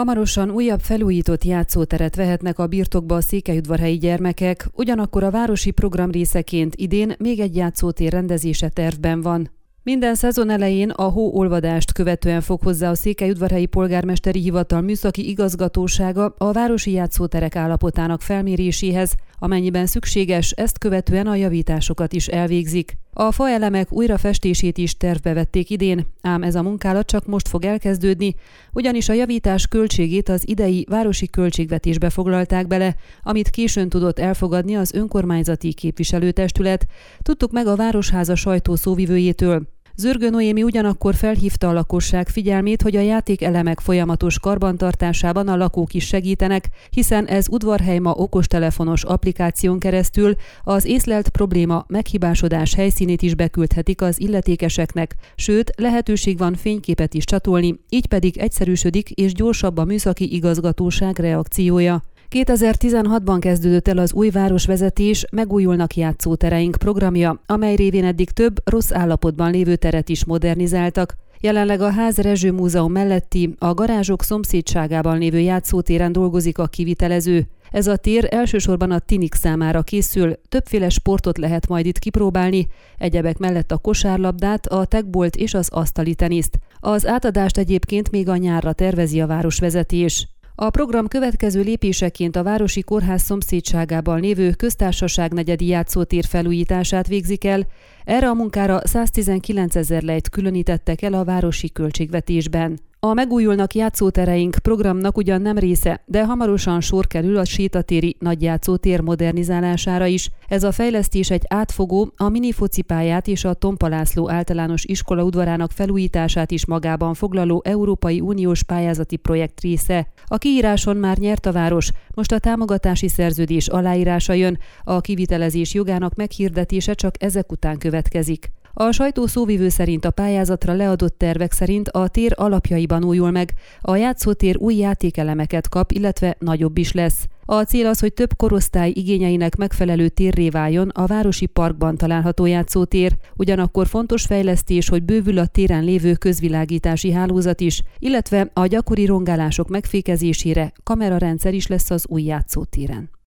Hamarosan újabb felújított játszóteret vehetnek a birtokba a székelyudvarhelyi gyermekek, ugyanakkor a városi program részeként idén még egy játszótér rendezése tervben van. Minden szezon elején a hóolvadást követően fog hozzá a Székelyudvarhelyi Polgármesteri Hivatal műszaki igazgatósága a városi játszóterek állapotának felméréséhez, amennyiben szükséges, ezt követően a javításokat is elvégzik. A faelemek újrafestését is tervbe vették idén, ám ez a munkálat csak most fog elkezdődni, ugyanis a javítás költségét az idei városi költségvetésbe foglalták bele, amit későn tudott elfogadni az önkormányzati képviselőtestület. Tudtuk meg a Városháza sajtó szóvivőjétől. Zörgő Noémi ugyanakkor felhívta a lakosság figyelmét, hogy a játékelemek folyamatos karbantartásában a lakók is segítenek, hiszen ez udvarhelyma okostelefonos applikáción keresztül az észlelt probléma meghibásodás helyszínét is beküldhetik az illetékeseknek, sőt lehetőség van fényképet is csatolni, így pedig egyszerűsödik és gyorsabb a műszaki igazgatóság reakciója. 2016-ban kezdődött el az új városvezetés Megújulnak játszótereink programja, amely révén eddig több rossz állapotban lévő teret is modernizáltak. Jelenleg a Ház Rezső Múzeum melletti, a garázsok szomszédságában lévő játszótéren dolgozik a kivitelező. Ez a tér elsősorban a tinik számára készül, többféle sportot lehet majd itt kipróbálni, egyebek mellett a kosárlabdát, a tegbolt és az asztali teniszt. Az átadást egyébként még a nyárra tervezi a városvezetés. A program következő lépéseként a Városi Kórház szomszédságában lévő köztársaság negyedi játszótér felújítását végzik el. Erre a munkára 119 ezer lejt különítettek el a városi költségvetésben. A megújulnak játszótereink programnak ugyan nem része, de hamarosan sor kerül a sétatéri nagyjátszótér modernizálására is. Ez a fejlesztés egy átfogó, a minifocipáját és a Tompalászló általános iskola udvarának felújítását is magában foglaló Európai Uniós pályázati projekt része. A kiíráson már nyert a város, most a támogatási szerződés aláírása jön, a kivitelezés jogának meghirdetése csak ezek után következik. A sajtó szóvivő szerint a pályázatra leadott tervek szerint a tér alapjaiban újul meg, a játszótér új játékelemeket kap, illetve nagyobb is lesz. A cél az, hogy több korosztály igényeinek megfelelő térré váljon a városi parkban található játszótér. Ugyanakkor fontos fejlesztés, hogy bővül a téren lévő közvilágítási hálózat is, illetve a gyakori rongálások megfékezésére kamerarendszer is lesz az új játszótéren.